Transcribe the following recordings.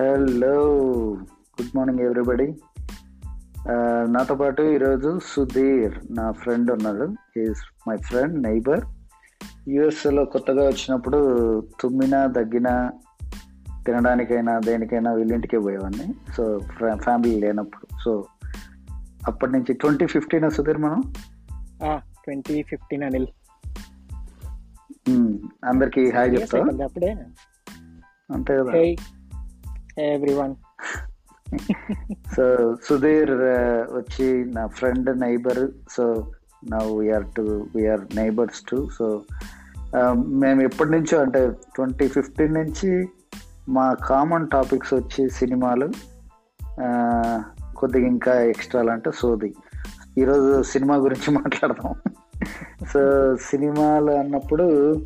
Hello good morning everybody నాతో పాటు ఈరోజు సుధీర్ నా ఫ్రెండ్ ఉన్నాడు. ఈజ్ మై ఫ్రెండ్ నైబర్ యుఎస్ఏలో కొత్తగా వచ్చినప్పుడు తుమ్మినా దగ్గినా తినడానికైనా దేనికైనా వీళ్ళింటికే పోయేవాడిని. సో ఫ్యామిలీ లేనప్పుడు. సో అప్పటి నుంచి ట్వంటీ ఫిఫ్టీన్ సుధీర్ మనం? Twenty fifteen Anil. మ్మ్. అందరికి హాయ్ అప్పుడే. అంతే కదా. Everyone every one so Sudheer వచ్చి నా ఫ్రెండ్ నైబర్ సో నా we are too we are neighbours too so మేము ఎప్పటి నుంచో అంటే ట్వంటీ ఫిఫ్టీన్ నుంచి మా కామన్ టాపిక్స్ వచ్చి సినిమాలు కొద్దిగా ఇంకా ఎక్స్ట్రాలు అంటే సోది. ఈరోజు సినిమా గురించి మాట్లాడదాం. సో సినిమాలు అన్నప్పుడు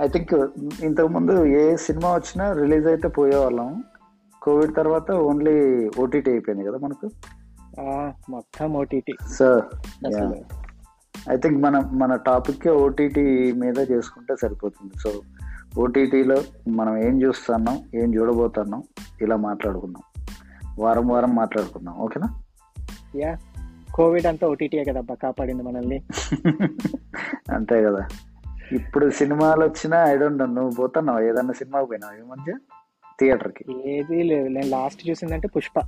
ఐ థింక్ ఇంతకుముందు ఏ సినిమా వచ్చినా రిలీజ్ అయితే పోయేవాళ్ళం. కోవిడ్ తర్వాత ఓన్లీ ఓటీటీ అయిపోయింది కదా మనకు? మొత్తం ఓటీటీ సో అసలు. ఐ థింక్ మనం మన టాపిక్ ఓటీటీ మీద చేసుకుంటే సరిపోతుంది. సో ఓటీటీలో మనం ఏం చూస్తున్నాం ఏం చూడబోతున్నాం ఇలా మాట్లాడుకుందాం. వారం వారం మాట్లాడుకుందాం ఓకేనా? యా. కోవిడ్ అంతా ఓటీటీ కదబ్బా కాపాడింది మనల్ని. అంతే కదా. ఇప్పుడు సినిమాలు వచ్చినా ఐ డోంట్ నో నువ్వు పోతున్నావు? ఏదన్నా సినిమాకి పోయినావు ఈ మధ్య? థియేటర్కి. ఏది లేదు. నేను లాస్ట్ చూసిందంటే పుష్ప.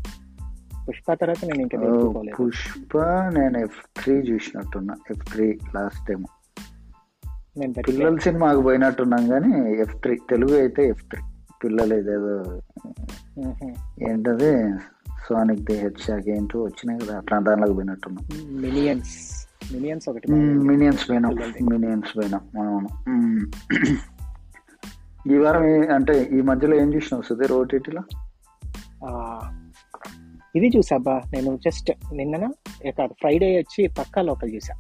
పుష్ప తర్వాత నేను ఇంకా పుష్ప నేను ఎఫ్ త్రీ చూసినట్టున్నా. ఎఫ్ త్రీ లాస్ట్ టైం నేను పిల్లల సినిమాకి పోయినట్టున్నాం కానీ ఎఫ్ త్రీ తెలుగు అయితే ఎఫ్ త్రీ పిల్లలు ఇదేదో ఏంటది? సోనిక్ ది హెడ్ షాక్ ఏంటో వచ్చినాయి కదా. అట్లా దానిలోకి పోయినట్టున్నాం. మిలియన్స్ మిలియన్స్ ఒకటి మినియన్స్ పోయినాం. మినియన్స్ పోయినాం. అవును. ఈ వారం అంటే ఈ మధ్యలో ఏం చూసినావు సుధీర్ ఓటీటీలో? ఇది చూసాబ్బా. నేను జస్ట్ నిన్న కాదు ఫ్రైడే వచ్చి పక్కా లోకల్ చూసా.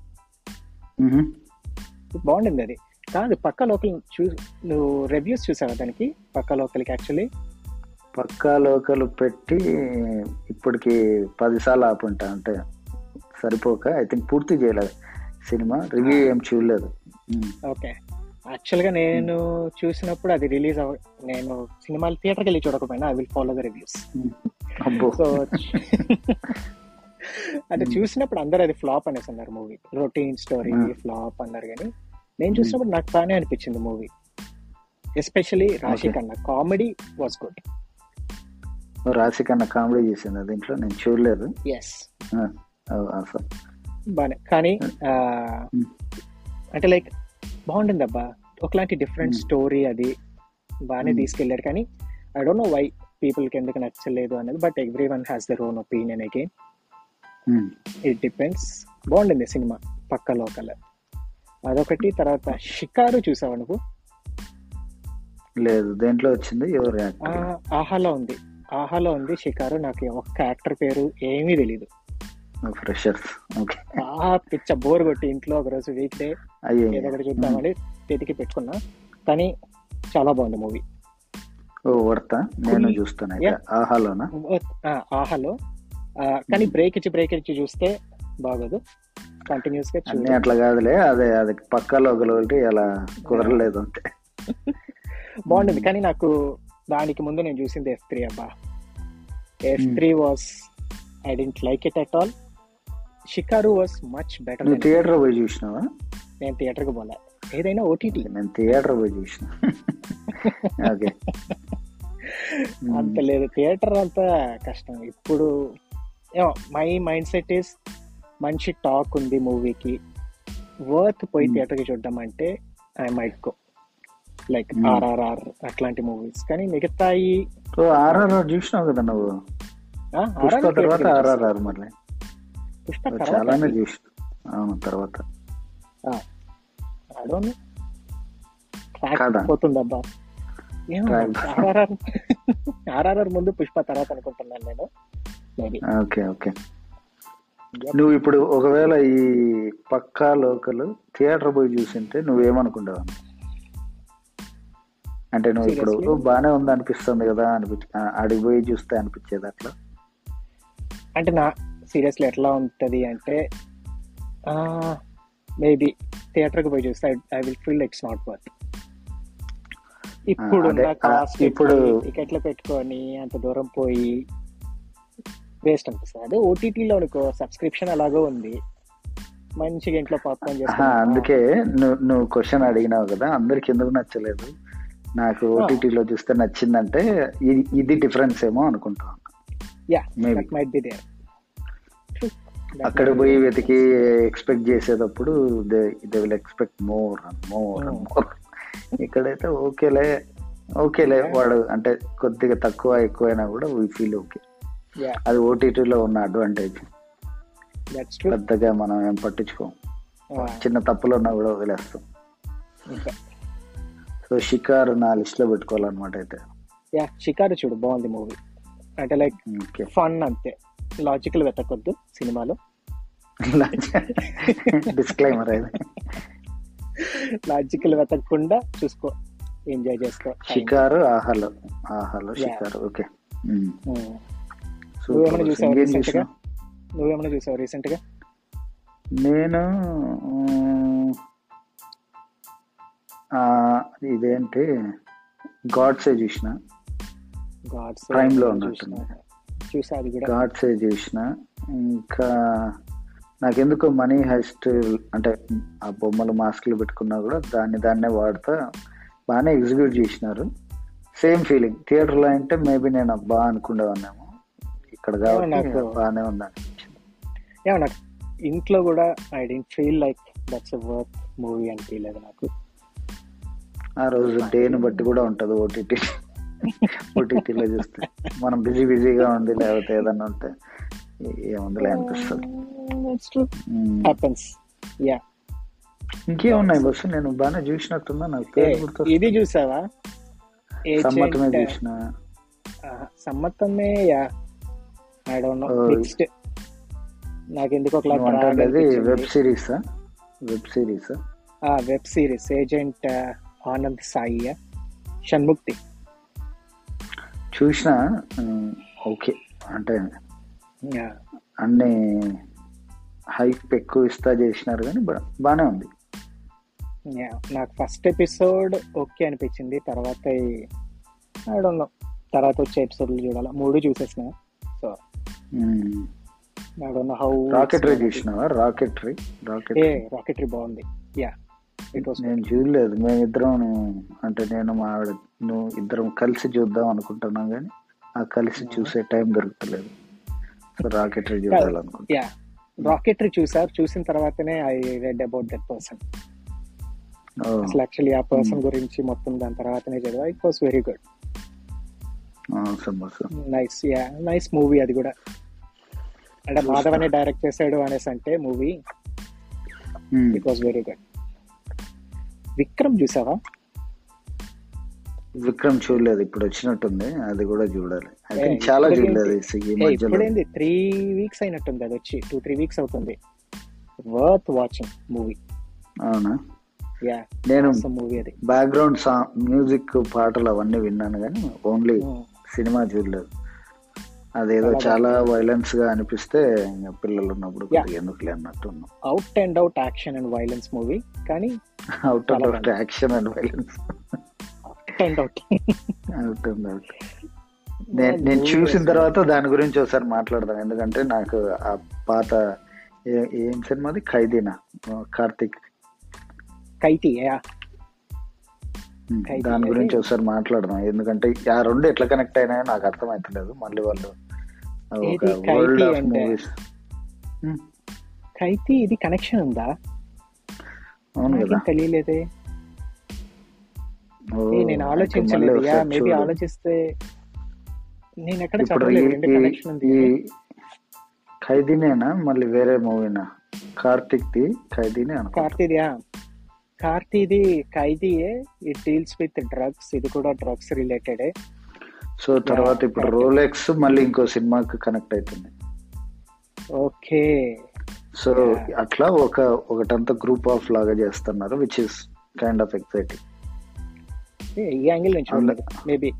బాగుండింది అది. కాదు పక్కా లోకల్ చూ నువ్వు రివ్యూస్ చూసావా దానికి? పక్కా లోకల్కి యాక్చువల్లీ పక్కా లోకల్ పెట్టి ఇప్పటికి పదిసార్లు ఆపుంటా. అంటే సరిపోక. ఐ థింక్ పూర్తి చేయలేదు. సినిమా. రివ్యూ ఏం చూడలేదు. ఓకే. యాక్చువల్గా నేను చూసినప్పుడు అది రిలీజ్ అవ నేను సినిమాలు థియేటర్కి వెళ్ళి చూడకపోయినా I will follow the reviews so అంటే చూసినప్పుడు అందరూ అది ఫ్లాప్ అనేసి అన్నారు movie routine story Hmm. Flop అన్నారు కానీ నేను చూసినప్పుడు నాకు బాగానే అనిపించింది మూవీ ఎస్పెషలీ రాశి. కన్నా. కామెడీ వాజ్ గుడ్ రాశి కన్నా కామెడీ చేసింది దీంట్లో? నేను చూడలేదు. ఎస్ బానే. కానీ Hmm. అంటే లైక్ బాగుంటుంది అబ్బా ఒకలాంటి డిఫరెంట్ Hmm. స్టోరీ అది బాగానే Hmm. తీసుకెళ్ళారు కానీ ఐ డోంట్ నో వై పీపుల్కి ఎందుకు నచ్చలేదు అనేది but every one has their own opinion again. It depends బాగుండింది సినిమా పక్క లోకల్. అదొకటి తర్వాత షికారు చూసావా నువ్వు? లేదు దేంట్లో వచ్చింది? ఎవరు ఆహాలో ఉంది. ఆహాలో ఉంది షికారు. నాకు ఒక్క యాక్టర్ పేరు ఏమీ తెలీదు. ఫ్రెషర్స్ ఓకే ఆ పిచ్చ బోర్ కొట్టి ఇంట్లో ఒక రోజు వీక్ డే ఏదో ఒకటి చూద్దామని చేతికి పెట్టుకున్నా. కానీ చాలా బాగుంది మూవీ. ఓ వర్తా. నేను చూస్తాను. ఆహాలోనా? ఆహాలో. కానీ బ్రేక్ ఇచ్చి బ్రేక్ ఇచ్చి చూస్తే బాగోదు. కంటిన్యూస్గా అన్ని అట్లా కాదులే. అదే అది పక్కలో ఒకటి అలా కుదరలేదు అంతే. బాగుంటుంది కానీ నాకు దానికి ముందు నేను చూసింది ఎఫ్ త్రీ అబ్బా. F three was I didn't like it at all Shikaru was much better నువ్వు థియేటర్ పోయి చూసినావా? నేను థియేటర్కి పోలే. ఏదైనా ఓటీటీ నేను థియేటర్ పోయి చూసిన. ఓకే. అంత లేదు. థియేటర్ అంత కష్టం. ఇప్పుడు మై మైండ్ సెట్ ఈస్ మంచి టాక్ ఉంది మూవీకి వర్త్ పోయి Hmm. థియేటర్కి చూడడం అంటే I might go like. RRR అట్లాంటి మూవీస్ కానీ మిగతా ఈ ఓ ఆర్ఆర్ఆర్ చూసినావు కదా నువ్వు? తర్వాత ఆర్ఆర్ఆర్ మళ్ళీ. పుష్ప చాలానే చూసిన అవును తర్వాత. అడోను? పోతుందబ్బా. ఆర్ఆర్ఆర్ ఆర్ఆర్ఆర్ ముందు పుష్ప తర్వాత అనుకుంటున్నాను నేను. Okay okay. నువ్వు ఇప్పుడు ఒకవేళ ఈ పక్కా లోకల్ థియేటర్ పోయి చూసింటే నువ్వేమనుకుంటావు? అంటే నువ్వు ఇప్పుడు? బాగానే ఉంది అనిపిస్తుంది కదా అనిపించి ఆడికి పోయి చూస్తే అనిపించేది అట్లా? అంటే నా సీరియస్లీ ఎట్లా ఉంటుంది అంటే మేబీ థియేటర్కి పోయి చూస్తే I will feel it's not worth ఇప్పుడు ఇప్పుడు- టికెట్లు పెట్టుకొని అంత దూరం పోయి వేస్ట్ అనిపిస్తుంది. అదే ఓటీటీలో అనుకో సబ్స్క్రిప్షన్ అలాగో ఉంది. మంచిగా ఇంట్లో పాప్కార్న్ ఆహా, అందుకే నువ్వు నువ్వు క్వశ్చన్ అడిగినావు కదా అందరికి ఎందుకు నచ్చలేదు? నాకు ఓటీటీలో చూస్తే నచ్చిందంటే ఇది ఇది డిఫరెన్స్ ఏమో అనుకుంటాను యా మైట్ బి దేర్ అక్కడ పోయి వెతికి ఎక్స్పెక్ట్ చేసేటప్పుడు they will expect more and more and more ఇక్కడైతే ఓకేలే ఓకేలే వాడు. అంటే కొద్దిగా తక్కువ ఎక్కువైనా కూడా వీ ఫీల్ ఓకే అది ఓటీటీలో ఉన్న అడ్వాంటేజ్ పెద్దగా మనం ఏం పట్టించుకోం. చిన్న తప్పులు ఉన్నా కూడా వదిలేస్తాం. సో షికార్ నా లిస్ట్లో పెట్టుకోవాలన్నమాట అయితే. యా షికారు చూడు బాగుంది మూవీ అంటే లైక్ ఫన్ అంతే. లాజికల్ వెతకొద్దు సినిమాలో. డిస్క్లైమర్ అయితే లాజికల్ వెతకకుండా చూసుకో ఎంజాయ్ చేసుకో. షికారు ఆహాలో. ఆహాలో షికారు. ఓకే. ఉమ్. నువ్వేమైనా చూసావా రీసెంట్గా నువ్వేమైనా చూసావు రీసెంట్గా నేను ఇదేంటి? గాడ్సే చూసిన. గాడ్స్ Prime లో ఉన్నట్టుంది. చూసా అది కూడా. గాడ్సే చూసిన. ఇంకా నాకెందుకో మనీ హెస్ట్ అంటే ఆ బొమ్మలు మాస్కులు పెట్టుకున్నా కూడా దాన్ని దాన్నే వాడుతా. బాగానే ఎగ్జిక్యూట్ చేసినారు. Same feeling. థియేటర్లో అంటే మేబీ నేను అబ్బా అనుకునేవాన్నేమో ఇక్కడ కాబట్టి బాగానే ఉంది అనిపించింది ఏమో నాకు ఇంట్లో కూడా I didn't feel like that's a worth movie అనిపించలేదు నాకు. ఆ రోజు డేని బట్టి కూడా ఉంటది ఓటీటీ ఓటీటీలో చూస్తే. మనం బిజీ బిజీగా ఉంది లేకపోతే ఏదన్నా ఉంటే. ఏముందిలే అనిపిస్తుంది ఉమ్. హ్యాపెన్స్ యా ఇంకేమున్నాయి బస్సు? నేను బాగానే చూసినట్టుందా నాకు పేరు ఇది చూసావా? సమ్మతమే చూసిన. ఆ, Sammathame yeah. I don't no నాకు ఎందుకు నువ్వు అంటాడేది వెబ్ సిరీసా? Web సిరీసా? Web series. Agent Anand Sai షణ్ముక్తి. చూసిన? ఓకే. అంటే అన్ని హైప్ ఎక్కువ ఇస్తా చేసినారు కానీ బాగానే ఉంది. నాకు ఫస్ట్ ఎపిసోడ్ ఓకే అనిపించింది తర్వాత నో తర్వాత వచ్చే ఎపిసోడ్లు చూడాలి. మూడు చూసేసిన సో హౌ రాకెటరీ చూసినావా? రాకెటరీ ఏ రాకెటరీ రాకెటరీ బాగుంది. యా నేను చూడలేదు మేమిద్దరం అంటే నేను మా ఆవిడ నువ్వు ఇద్దరం కలిసి చూద్దాం అనుకుంటున్నాం కానీ ఆ కలిసి చూసే టైం దొరుకుతలేదు. రాకెటరీ చూడాలనుకుంటున్నా యా రాకెటరీ చూసారు. చూసిన తర్వాతనే I read about that person అసలు యాక్చువల్లీ ఆ పర్సన్ గురించి మొత్తం దాని తర్వాతనే చదివా. It was very good. Nice yeah nice movie అది కూడా. అంటే మాధవ్ అనే డైరెక్ట్ చేశాడు అనేసి అంటే movie Hmm. It was very good Vikram చూసావా? విక్రమ్ చూడలేదు. ఇప్పుడు వచ్చినట్టుంది. అది కూడా చూడాలి. చాలా చూడలేదు త్రీ వీక్స్ అయినట్టుంది అది వచ్చి టూ త్రీ వీక్స్ అవుతుంది. వర్త్ వాచింగ్ మూవీ అవునా? యా నేను మూవీ అది. బ్యాక్గ్రౌండ్ సాంగ్ మ్యూజిక్ పాటలు అవన్నీ విన్నాను కానీ ఓన్లీ సినిమా చూడలేదు. అదేదో చాలా వైలెన్స్గా అనిపిస్తే పిల్లలు ఉన్నప్పుడు ఎందుకులే అన్నట్టు out and out action and violence movie కానీ అవుట్ చాలా of action and violence out and out out and out నేను చూసిన తర్వాత దాని గురించి ఒకసారి మాట్లాడదాం. ఎందుకంటే నాకు ఆ పాత ఏ- సినిమాది? ఖైదీనా? కార్తిక్. ఖైదీ దాని గురించి ఒకసారి మాట్లాడదాం. ఎందుకంటే ఆ రెండు ఎట్లా కనెక్ట్ అయినాయో నాకు అర్థమవుతలేదు మళ్ళీ వాళ్ళు వరల్డ్ ఆఫ్? మూవీస్ కైతి ఇది కనెక్షన్ ఉందా? అవును కదా. తెలియలేదే. నేను ఆలోచించలేదు. మేబీ. ఆలోచిస్తే నేను ఎక్కడ ఈ ఖైదీనేనా? మళ్ళీ వేరే మూవీనా? కార్తిక్ ది ఖైదీనే కార్తీదియా కార్తీది ఖైదీయే. ఇట్ డీల్స్ విత్ డ్రగ్స్ ఇది కూడా డ్రగ్స్ రిలేటెడ్ సో తర్వాత ఇప్పుడు. రోలెక్స్ మళ్ళీ ఇంకో సినిమాకి కనెక్ట్ అవుతుంది ఓకే. సో. అట్లా ఒక ఒకటంతా గ్రూప్ ఆఫ్ లాగా చేస్తున్నారు which is kind of exciting ఈ యాంగిల్ నుంచి maybe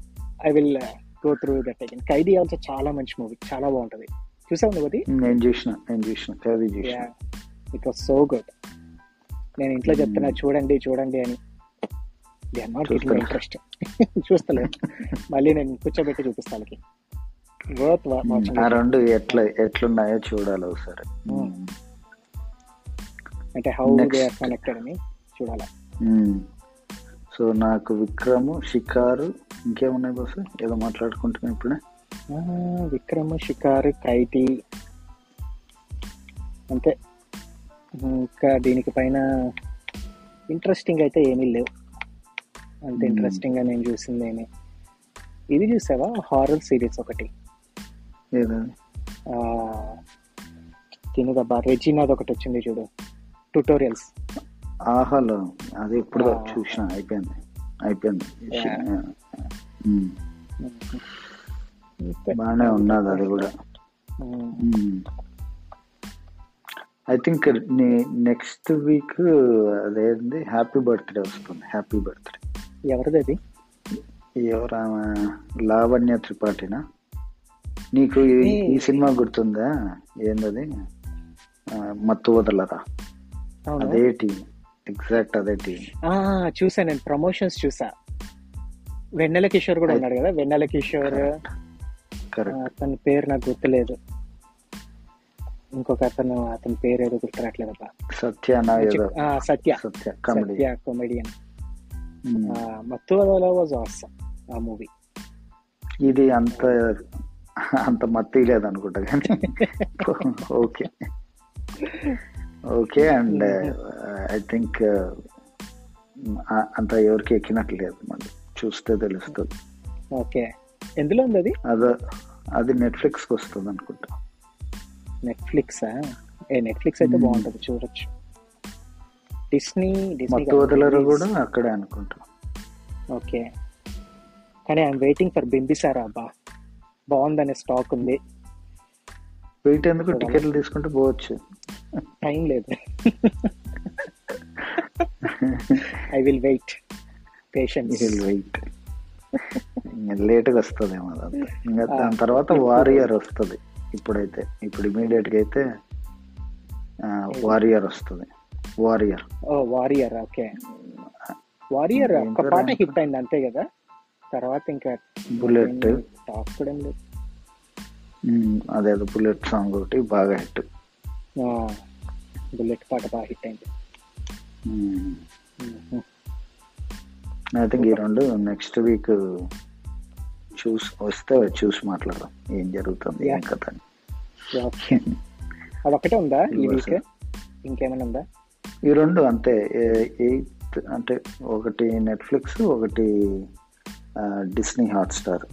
I will go through that again Khaidi also చాలా మంచి మూవీ చాలా బాగుంటది. చూసావు నువ్వు అది? నేను చూసిన నేను చూసిన ఖైదీ చూసిన. ఇట్ వాస్ సో గుడ్ నేను ఇంట్లో చెప్తున్నా చూడండి చూడండి అని. దే ఆర్ నాట్ చూస్తాను. ఇంట్రెస్ట్ చూస్తలేదు. మళ్ళీ నేను కూర్చోబెట్టి చూపిస్తాను వర్త్ వాచింగ్ ఆ రెండు ఎట్లా ఎట్లున్నాయో చూడాలి ఒకసారి. Hmm. అంటే హౌ. దే ఆర్ కనెక్టెడ్ అని చూడాలి? సో నాకు విక్రము షికారు ఇంకేమున్నాయి బస్ ఏదో మాట్లాడుకుంటున్నా ఇప్పుడే. విక్రమ్ షికారు కైటి. అంతే. ఇంకా దీనికి పైన ఇంట్రెస్టింగ్ అయితే ఏమీ లేవు. అంత Hmm. ఇంట్రెస్టింగ్గా నేను చూసింది ఏమి ఇది చూసావా? హారర్ సిరీస్ ఒకటి. తినదబ్బా రెజినాది ఒకటి వచ్చింది చూడు. ట్యూటోరియల్స్ ఆహాలో అది ఇప్పుడు. చూసిన అయిపోయింది. అయిపోయింది. బాగానే ఉన్నది అది కూడా. ఐ థింక్ నీ నెక్స్ట్ వీక్ అదేంది? హ్యాపీ బర్త్డే వస్తుంది. హ్యాపీ బర్త్డే ఎవరిది అది? ఎవరా లావణ్య త్రిపాఠినా? నీకు ఈ- సినిమా గుర్తుందా? ఏందది? మత్తు వదలరా? అదే టీం ఎగ్జాక్ట్ అదే చూసా నేను ప్రమోషన్స్ చూసా. వెన్నెల కిషోర్ కూడా ఉన్నాడు కదా వెన్నెల కిషోర్. అతని పేరు నాకు గుర్తులేదు. ఇంకొక అతను అతని పేరు ఏదో ఆ, Satya. Satya comedy Satya comedian Mathu was awesome ఆ మూవీ ఇది అంత అంత మత్తి లేదనుకుంటా కానీ. Okay. Okay and I think అంత ఎవరికి ఎక్కినట్లేదు మళ్ళీ. చూస్తే తెలుస్తుంది. ఓకే ఎందులో ఉంది అది? అదే అది నెట్ఫ్లిక్స్కి వస్తుంది అనుకుంటా. నెట్ఫ్లిక్స్ ఏ నెట్ఫ్లిక్స్ అయితే Hmm. బాగుంటుంది చూడొచ్చు. డిస్నీ డిస్నీ మత్తు వదలరు కూడా అక్కడే అనుకుంటా. ఓకే కానీ ఐఎమ్ వెయిటింగ్ ఫర్ బింబిసారా అబ్బా. బాగుందనే స్టాక్ ఉంది. వెయిట్ ఎందుకు? టికెట్లు తీసుకుంటే పోవచ్చు. టైం లేదు. I will wait patience wait లేట్గా వస్తుందేమో అదంతా. ఇంకా దాని తర్వాత వారియర్ వస్తుంది. ఇప్పుడైతే ఇప్పుడు ఇమీడియట్గా అయితే వారియర్ వస్తుంది. వారియర్ ఓ వారియర్ ఓకే వారియర్ పేరు పాట. హిట్ అయింది అంతే కదా? తర్వాత ఇంకా బుల్లెట్ టాక్ కూడా లేదు. అదేదో బుల్లెట్ సాంగ్ ఒకటి బాగా హిట్ బుల్లెట్ పాట బాగా హిట్ అయింది థింక్ ఈ రెండు నెక్స్ట్ వీక్ చూసి వస్తే చూసి మాట్లాడదాం ఏం జరుగుతుంది ఏం. కథ అదొకటే ఉందా ఈ వీక్. ఇంకేమైనా ఉందా ఈ రెండు అంతే ఎయిత్ అంటే ఒకటి నెట్ఫ్లిక్స్ ఒకటి డిస్నీ హాట్ స్టార్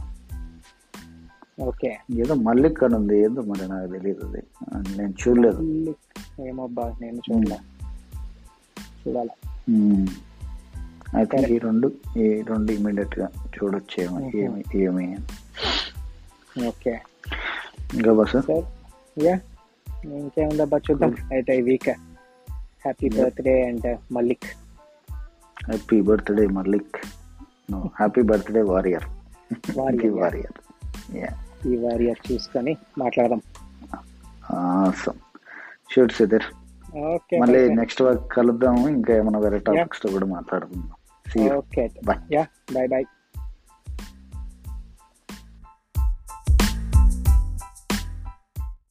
ఓకే. ఏదో మల్లిక్ అని ఉంది. ఏదో మరి నాకు తెలియదు అది. నేను చూడలేదు. ఏమో బా నేను చూడాల. చూడాలా. ఐ థింక్ ఈ రెండు ఈ రెండు ఇమీడియట్గా చూడొచ్చు ఏమి. ఏమి ఏమి ఓకే. ఇంకా బస్ సార్. యా. ఇంకేముందబ్బా చూద్దాం. అయితే ఈ week. Happy. Birthday and Mallik. Happy birthday Mallik. Happy birthday Warrior. Warrior ఈ వారియర్ చూసుకొని మాట్లాడదాం. షూట్ సిదర్ ఓకే మళ్ళీ నెక్స్ట్ వర్క్ కలుద్దాము. ఇంకా ఏమైనా వేరే టాపిక్స్తో కూడా మాట్లాడుకుందాం. Okay Bye. Yeah bye bye